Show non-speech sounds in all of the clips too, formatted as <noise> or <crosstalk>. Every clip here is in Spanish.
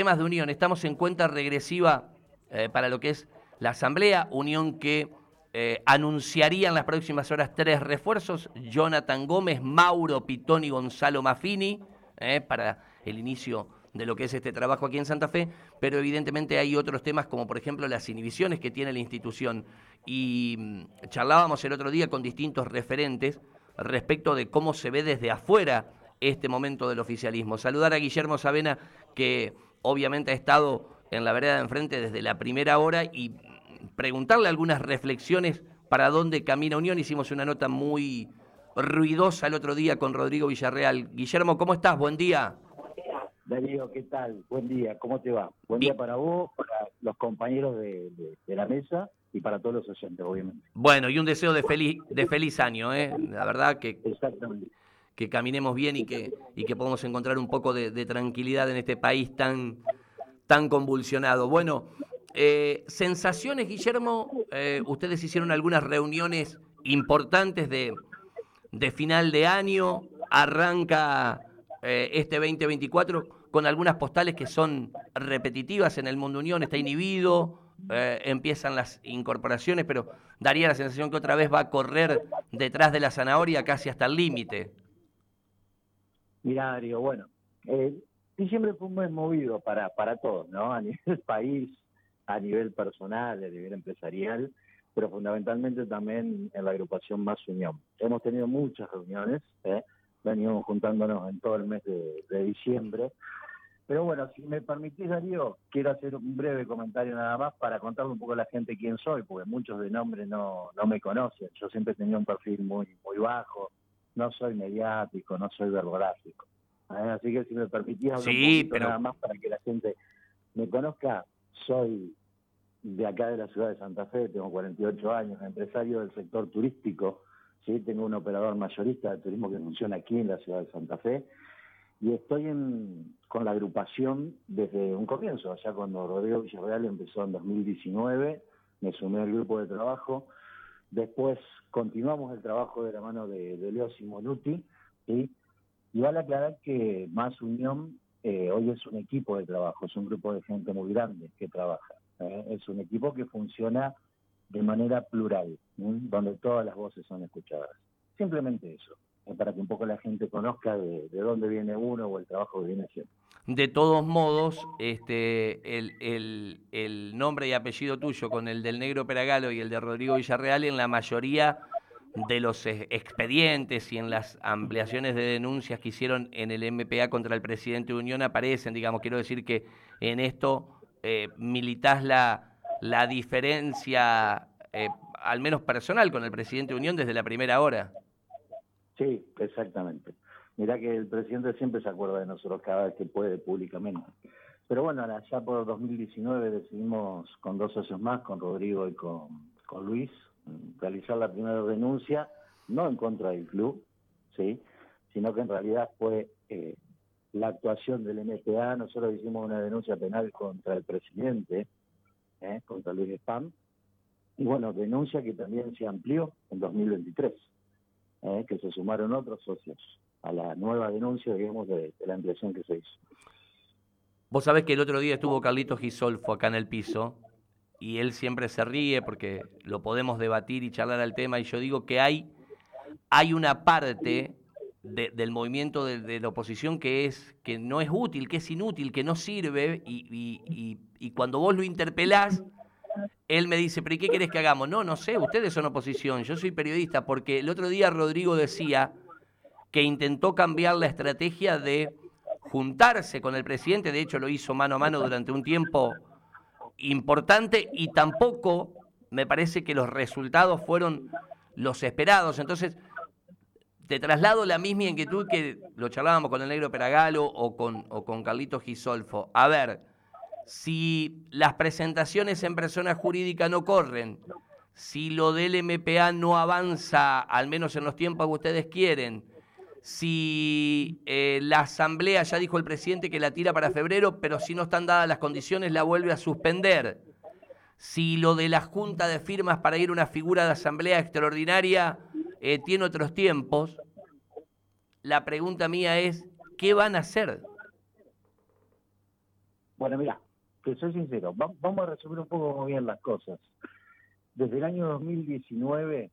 temas de unión, estamos en cuenta regresiva eh, para lo que es la asamblea, unión que eh, anunciaría en las próximas horas tres refuerzos, Jonathan Gómez, Mauro Pitón y Gonzalo Maffini, eh, para el inicio de lo que es este trabajo aquí en Santa Fe, pero evidentemente hay otros temas como por ejemplo las inhibiciones que tiene la institución. Y mm, charlábamos el otro día con distintos referentes respecto de cómo se ve desde afuera este momento del oficialismo. Saludar a Guillermo Sabena, que obviamente ha estado en la vereda de enfrente desde la primera hora y preguntarle algunas reflexiones para dónde camina Unión. Hicimos una nota muy ruidosa el otro día con Rodrigo Villarreal. Guillermo, ¿cómo estás? Buen día. Darío, ¿qué tal? Buen día, ¿cómo te va? Buen día para vos, para los compañeros de, la mesa y para todos los oyentes, obviamente. Bueno, y un deseo de feliz, de feliz año, ¿eh? La verdad que, que caminemos bien y que, y que podamos encontrar un poco de, tranquilidad en este país tan, tan convulsionado. Bueno, eh, sensaciones, Guillermo, eh, ustedes hicieron algunas reuniones importantes de, de final de año, arranca eh, este 2024 con algunas postales que son repetitivas en el mundo unión, está inhibido, eh, empiezan las incorporaciones, pero daría la sensación que otra vez va a correr detrás de la zanahoria casi hasta el límite. Mira, Darío, bueno, eh, diciembre fue un mes movido para, para todos, ¿no? A <laughs> nivel país, a nivel personal, a nivel empresarial, pero fundamentalmente también en la agrupación Más Unión. Hemos tenido muchas reuniones, ¿eh? venimos juntándonos en todo el mes de, diciembre. Pero bueno, si me permitís, Darío, quiero hacer un breve comentario nada más para contarle un poco a la gente quién soy, porque muchos de nombre no, no me conocen. Yo siempre he tenido un perfil muy, muy bajo, no soy mediático, no soy verbográfico. ¿Eh? Así que si me permitís hablar un poquito nada más para que la gente me conozca, soy de acá de la ciudad de Santa Fe, tengo 48 años, empresario del sector turístico, ¿sí? tengo un operador mayorista de turismo que funciona aquí en la ciudad de Santa Fe y estoy en, con la agrupación desde un comienzo, allá cuando Rodrigo Villarreal empezó en 2019, me sumé al grupo de trabajo, después continuamos el trabajo de la mano de, de Leo Simonuti, y vale aclarar que Más Unión eh, hoy es un equipo de trabajo, es un grupo de gente muy grande que trabaja, ¿eh? es un equipo que funciona de manera plural, donde todas las voces son escuchadas. Simplemente eso, para que un poco la gente conozca de, dónde viene uno o el trabajo que viene haciendo. De todos modos, este, el, nombre y apellido tuyo con el del Negro Peragalo y el de Rodrigo Villarreal en la mayoría de los expedientes y en las ampliaciones de denuncias que hicieron en el MPA contra el presidente de Unión aparecen, digamos, quiero decir que en esto eh, militás la, la diferencia, eh, al menos personal, con el presidente de Unión desde la primera hora. Sí, exactamente. Mirá que el presidente siempre se acuerda de nosotros cada vez que puede públicamente. Pero bueno, ya por 2019 decidimos con dos socios más, con Rodrigo y con, Luis, realizar la primera denuncia, no en contra del club, ¿sí? sino que en realidad fue eh, la actuación del NPA. Nosotros hicimos una denuncia penal contra el presidente, ¿eh? contra Luis Spam. Y bueno, denuncia que también se amplió en 2023, ¿eh? que se sumaron otros socios a la nueva denuncia, digamos, de, la ampliación que se hizo. Vos sabés que el otro día estuvo Carlito Gisolfo acá en el piso y él siempre se ríe porque lo podemos debatir y charlar al tema y yo digo que hay, hay una parte del movimiento de, la oposición que es que no es útil, que es inútil, que no sirve y, y, cuando vos lo interpelás, él me dice, pero ¿y qué querés que hagamos? No, no sé, ustedes son oposición, yo soy periodista, porque el otro día Rodrigo decía que intentó cambiar la estrategia de juntarse con el presidente, de hecho lo hizo mano a mano durante un tiempo importante y tampoco me parece que los resultados fueron los esperados. Entonces, te traslado la misma inquietud que lo charlábamos con el negro Peragalo o con, o con Carlito Gisolfo. A ver, si las presentaciones en persona jurídica no corren, si lo del MPA no avanza, al menos en los tiempos que ustedes quieren, si eh, la asamblea, ya dijo el presidente que la tira para febrero, pero si no están dadas las condiciones la vuelve a suspender, si lo de la junta de firmas para ir a una figura de asamblea extraordinaria eh, tiene otros tiempos, la pregunta mía es, ¿qué van a hacer? Bueno, mira, que soy sincero, vamos a resumir un poco bien las cosas. Desde el año 2019,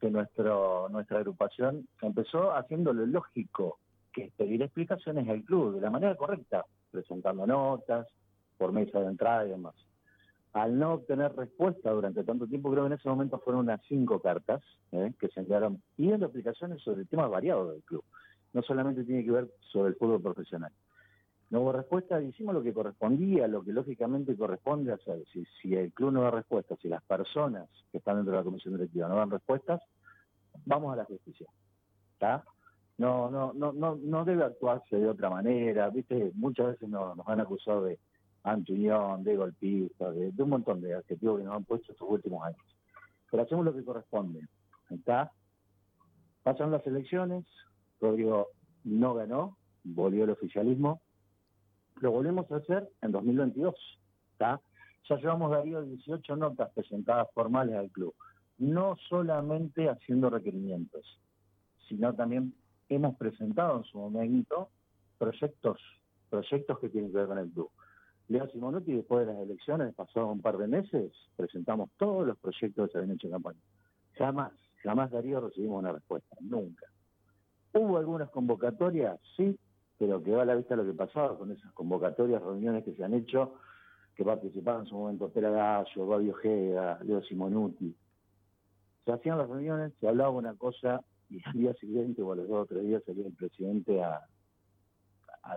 que nuestro, nuestra agrupación empezó haciendo lo lógico, que es pedir explicaciones al club de la manera correcta, presentando notas, por mesa de entrada y demás. Al no obtener respuesta durante tanto tiempo, creo que en ese momento fueron unas cinco cartas ¿eh? que se enviaron pidiendo explicaciones sobre temas variados del club. No solamente tiene que ver sobre el fútbol profesional. No hubo respuesta, hicimos lo que correspondía, lo que lógicamente corresponde hacer. Si, si el club no da respuesta, si las personas que están dentro de la comisión directiva no dan respuestas, vamos a la justicia. ¿Está? No, no, no, no, no debe actuarse de otra manera. Viste, muchas veces nos, han acusado de antiunión, de golpista, de, un montón de adjetivos que nos han puesto estos últimos años. Pero hacemos lo que corresponde. ¿Está? Pasan las elecciones, Rodrigo no ganó, volvió el oficialismo, lo volvemos a hacer en 2022. ¿está? Ya llevamos, Darío, 18 notas presentadas formales al club. No solamente haciendo requerimientos, sino también hemos presentado en su momento proyectos, proyectos que tienen que ver con el club. Leo Simonuti, después de las elecciones, pasó un par de meses, presentamos todos los proyectos que se habían hecho en campaña. Jamás, jamás Darío recibimos una respuesta, nunca. ¿Hubo algunas convocatorias? Sí, pero quedó a la vista lo que pasaba con esas convocatorias, reuniones que se han hecho, que participaban en su momento Pera Gallo, Fabio Ojeda, Leo Simonuti. Se hacían las reuniones, se hablaba una cosa y al día siguiente o a los dos o tres días salía el presidente a,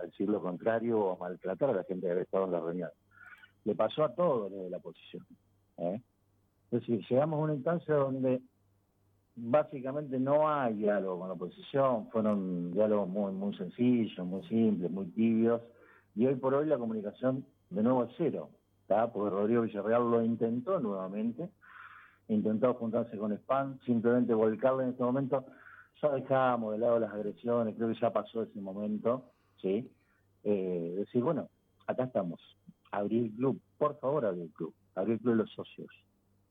decir lo contrario o a maltratar a la gente que había estado en la reunión. Le pasó a todos los de la oposición. ¿eh? Es decir, llegamos a una instancia donde básicamente no hay diálogo con la oposición, fueron diálogos muy, muy sencillos, muy simples, muy tibios, y hoy por hoy la comunicación de nuevo es cero, porque Rodrigo Villarreal lo intentó nuevamente, intentó juntarse con Spam, simplemente volcarle en este momento, ya dejamos de lado las agresiones, creo que ya pasó ese momento, ¿sí? Eh, decir, bueno, acá estamos, abrir el club, por favor abrir el club, abrir el club de los socios,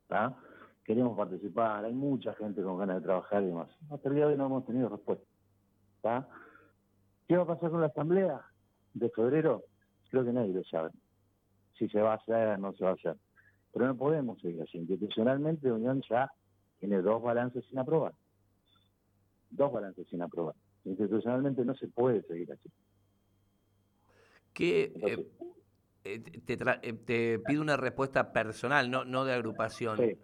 ¿está? Queremos participar, hay mucha gente con ganas de trabajar y demás. Hasta el día de hoy no hemos tenido respuesta. ¿Qué va a pasar con la asamblea de febrero? Creo que nadie lo sabe. Si se va a hacer, no se va a hacer. Pero no podemos seguir así. Institucionalmente, Unión ya tiene dos balances sin aprobar. Dos balances sin aprobar. Institucionalmente no se puede seguir así. ¿Qué, eh, eh, te, eh, te, pido una respuesta personal, no, no de agrupación. Sí.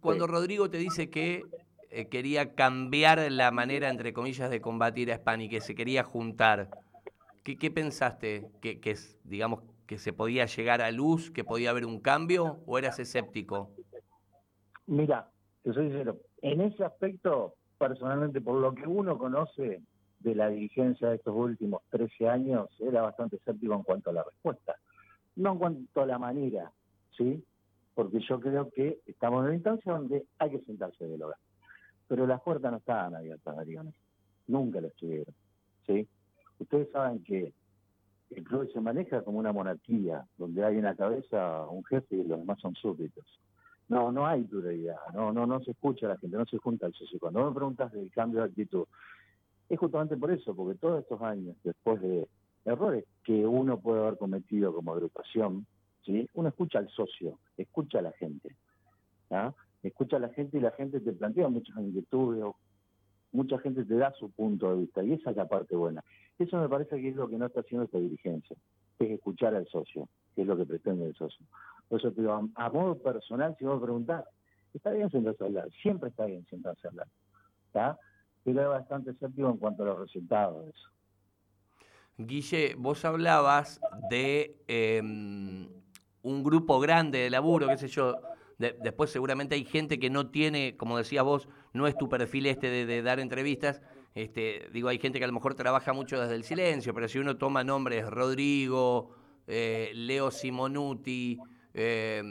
Cuando Rodrigo te dice que eh, quería cambiar la manera, entre comillas, de combatir a España y que se quería juntar, ¿qué, pensaste? ¿Que, que, digamos, que se podía llegar a luz, que podía haber un cambio o eras escéptico? Mira, te soy sincero, en ese aspecto, personalmente, por lo que uno conoce de la dirigencia de estos últimos 13 años, era bastante escéptico en cuanto a la respuesta. No en cuanto a la manera, ¿sí? Porque yo creo que estamos en una instancia donde hay que sentarse del hogar. Pero las puertas no estaban abiertas, Darío. Nunca lo estuvieron. ¿sí? Ustedes saben que el club se maneja como una monarquía, donde hay en la cabeza un jefe y los demás son súbditos. No, no hay pluralidad, no, no, no se escucha a la gente, no se junta el socio. Cuando me preguntas del cambio de actitud, es justamente por eso, porque todos estos años, después de errores que uno puede haber cometido como agrupación, ¿sí? Uno escucha al socio, escucha a la gente, ¿ah? escucha a la gente y la gente te plantea muchas inquietudes, mucha gente te da su punto de vista, y esa es la parte buena. Eso me parece que es lo que no está haciendo esta dirigencia, es escuchar al socio, que es lo que pretende el socio. Por eso te digo, a, modo personal, si vos preguntás, está bien sentarse a hablar, siempre está bien sentarse a hablar, ¿está? pero es bastante escéptico en cuanto a los resultados de eso. Guille, vos hablabas de em, un grupo grande de laburo, qué sé yo. después seguramente hay gente que no tiene, como decías vos, no es tu perfil este de, dar entrevistas. Este, digo, hay gente que a lo mejor trabaja mucho desde el silencio, pero si uno toma nombres, Rodrigo, eh, Leo Simonuti, eh,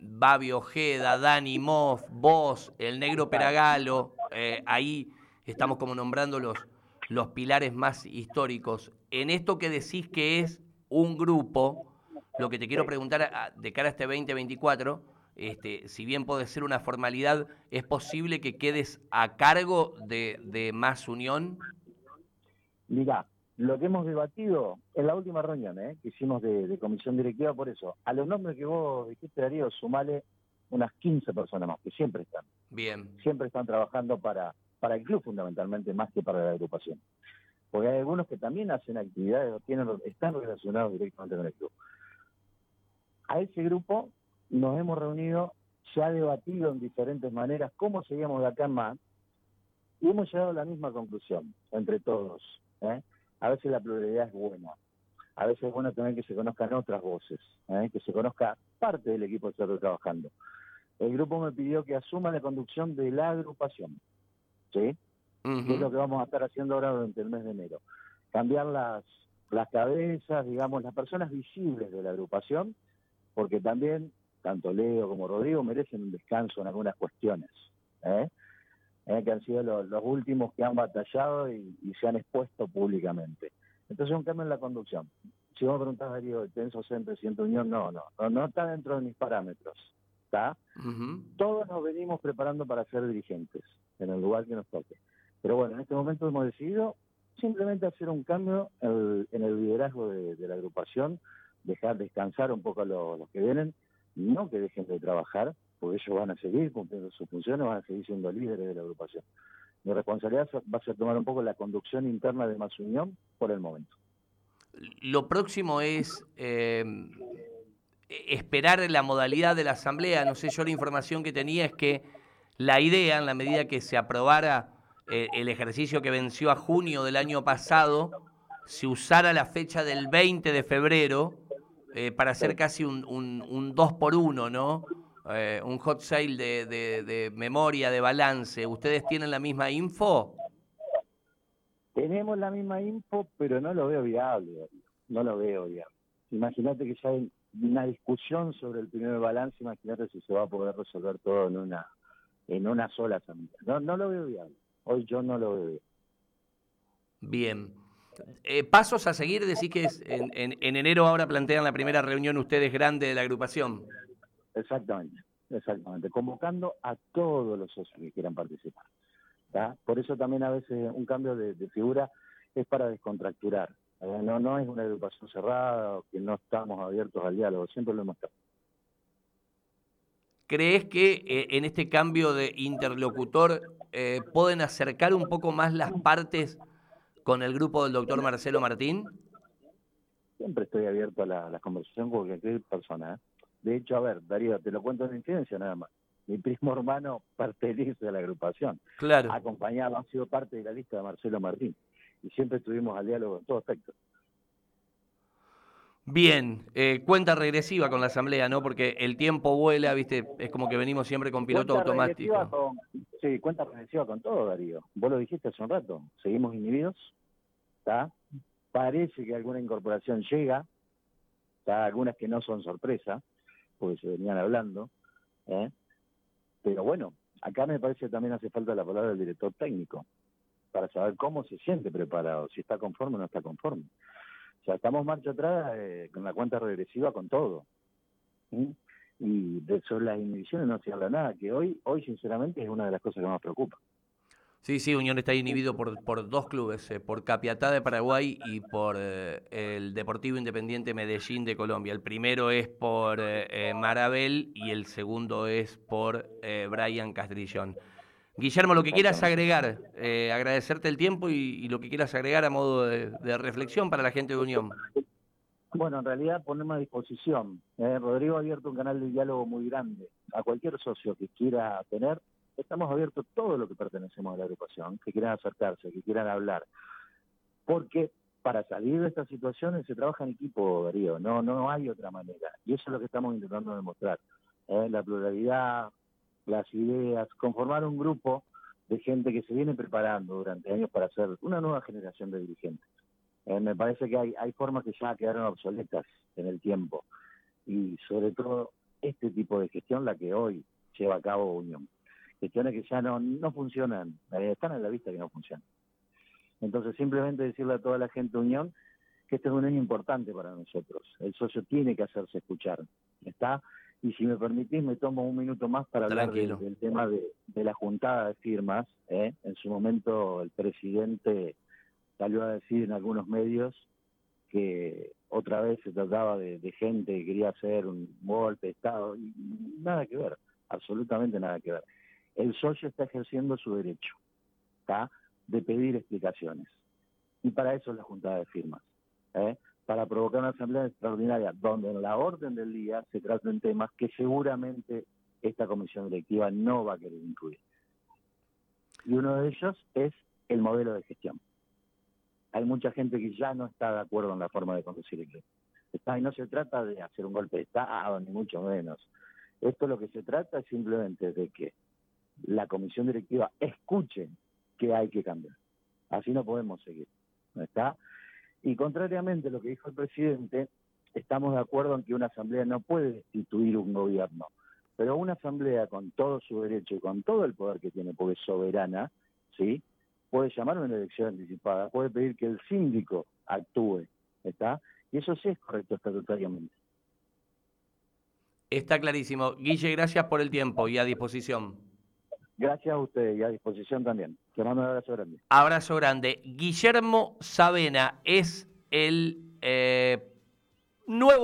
Babi Ojeda, Dani Moff, vos, el negro Peragalo, eh, ahí estamos como nombrando los, los pilares más históricos. En esto que decís que es un grupo, lo que te quiero preguntar de cara a este 2024, este, si bien puede ser una formalidad, ¿es posible que quedes a cargo de, Más Unión? Mira, lo que hemos debatido en la última reunión ¿eh? que hicimos de, comisión directiva, por eso, a los nombres que vos dijiste, Darío, sumale unas 15 personas más, que siempre están. Bien. Siempre están trabajando para, para el club fundamentalmente, más que para la agrupación. Porque hay algunos que también hacen actividades o tienen, están relacionados directamente con el club. A ese grupo nos hemos reunido, se ha debatido en diferentes maneras cómo seguimos de acá en más, y hemos llegado a la misma conclusión entre todos. ¿eh? A veces la pluralidad es buena. A veces es bueno también que se conozcan otras voces, ¿eh? que se conozca parte del equipo que está trabajando. El grupo me pidió que asuma la conducción de la agrupación. ¿Sí? Que es lo que vamos a estar haciendo ahora durante el mes de enero. Cambiar las, las cabezas, digamos, las personas visibles de la agrupación, porque también tanto Leo como Rodrigo merecen un descanso en algunas cuestiones. ¿eh? Eh, que han sido los, últimos que han batallado y, se han expuesto públicamente. Entonces, un cambio en la conducción. Si vos me preguntás, Darío, ¿tenso centro, siento unión? No, no, no, está dentro de mis parámetros. ¿Está? Todos nos venimos preparando para ser dirigentes en el lugar que nos toque. Pero bueno, en este momento hemos decidido simplemente hacer un cambio en el, liderazgo de, la agrupación, dejar descansar un poco a los que vienen, no que dejen de trabajar, porque ellos van a seguir cumpliendo sus funciones, van a seguir siendo líderes de la agrupación. Mi responsabilidad va a ser tomar un poco la conducción interna de Más Unión por el momento. Lo próximo es eh, esperar la modalidad de la asamblea. No sé, yo la información que tenía es que la idea, en la medida que se aprobara eh, el ejercicio que venció a junio del año pasado, se usara la fecha del 20 de febrero eh, para hacer casi un, un, un dos por uno, ¿no? Eh, un hot sale de, memoria, de balance, ¿ustedes tienen la misma info? Tenemos la misma info, pero no lo veo viable, no lo veo viable. Imagínate que ya hay una discusión sobre el primer balance, imagínate si se va a poder resolver todo en una en una sola asamblea. No, no lo veo viable. Hoy yo no lo veo Bien. Eh, pasos a seguir, decir que en, en enero ahora plantean la primera reunión ustedes grande de la agrupación. Exactamente, exactamente. Convocando a todos los socios que quieran participar. Por eso también a veces un cambio de, figura es para descontracturar. No, no es una educación cerrada o que no estamos abiertos al diálogo, siempre lo hemos estado. ¿Crees que eh, en este cambio de interlocutor eh, pueden acercar un poco más las partes con el grupo del doctor Marcelo Martín? Siempre estoy abierto a la, conversación con cualquier persona. ¿eh? De hecho, a ver, Darío, te lo cuento en incidencia nada más. Mi primo hermano <laughs> pertenece a la agrupación. Claro. Acompañado, ha sido parte de la lista de Marcelo Martín. Y siempre estuvimos al diálogo en todo aspecto. Bien, eh, cuenta regresiva con la asamblea, ¿no? Porque el tiempo vuela, ¿viste? Es como que venimos siempre con piloto automático. sí, cuenta regresiva con todo, Darío. Vos lo dijiste hace un rato. Seguimos inhibidos, ¿está? Parece que alguna incorporación llega, ¿está? Algunas que no son sorpresa, porque se venían hablando. ¿eh? Pero bueno, acá me parece que también hace falta la palabra del director técnico para saber cómo se siente preparado, si está conforme o no está conforme. Estamos marcha atrás eh, con la cuenta regresiva con todo. Y de sobre las inhibiciones no se habla nada, que hoy, hoy sinceramente es una de las cosas que más preocupa. Sí, sí, Unión está inhibido por, por dos clubes, eh, por Capiatá de Paraguay y por eh, el Deportivo Independiente Medellín de Colombia. El primero es por eh, Marabel y el segundo es por Brian Castrillón. Guillermo, lo que quieras agregar, agradecerte el tiempo y, lo que quieras agregar a modo de, de, reflexión para la gente de Unión. Bueno, en realidad ponemos a disposición. Rodrigo ha abierto un canal de diálogo muy grande a cualquier socio que quiera tener estamos abiertos todos los que pertenecemos a la agrupación, que quieran acercarse, que quieran hablar. Porque para salir de estas situaciones se trabaja en equipo, Darío, no, no hay otra manera. Y eso es lo que estamos intentando demostrar. ¿eh? La pluralidad, las ideas, conformar un grupo de gente que se viene preparando durante años para ser una nueva generación de dirigentes. Eh, me parece que hay, hay formas que ya quedaron obsoletas en el tiempo y sobre todo este tipo de gestión la que hoy lleva a cabo Unión cuestiones que ya no, no funcionan, están a la vista que no funcionan. Entonces, simplemente decirle a toda la gente de Unión que este es un año importante para nosotros. El socio tiene que hacerse escuchar, ¿está? Y si me permitís, me tomo un minuto más para hablar del, tema de, la juntada de firmas. ¿eh? En su momento, el presidente salió a decir en algunos medios que otra vez se trataba de, gente que quería hacer un golpe de Estado, y nada que ver, absolutamente nada que ver. El socio está ejerciendo su derecho, de pedir explicaciones. Y para eso es la juntada de firmas, ¿eh? Para provocar una asamblea extraordinaria donde en la orden del día se traten temas que seguramente esta comisión directiva no va a querer incluir. Y uno de ellos es el modelo de gestión. Hay mucha gente que ya no está de acuerdo en la forma de conducir el club. y no se trata de hacer un golpe de Estado, ni mucho menos. Esto lo que se trata es simplemente de que la comisión directiva escuche que hay que cambiar. Así no podemos seguir. ¿no está? Y contrariamente a lo que dijo el presidente, estamos de acuerdo en que una asamblea no puede destituir un gobierno, pero una asamblea con todo su derecho y con todo el poder que tiene, porque es soberana, ¿sí? puede llamar a una elección anticipada, puede pedir que el síndico actúe, ¿está? Y eso sí es correcto estatutariamente. Está clarísimo. Guille, gracias por el tiempo y a disposición. Gracias a usted y a disposición también. Te mando un abrazo grande. Abrazo grande. Guillermo Sabena es el eh, nuevo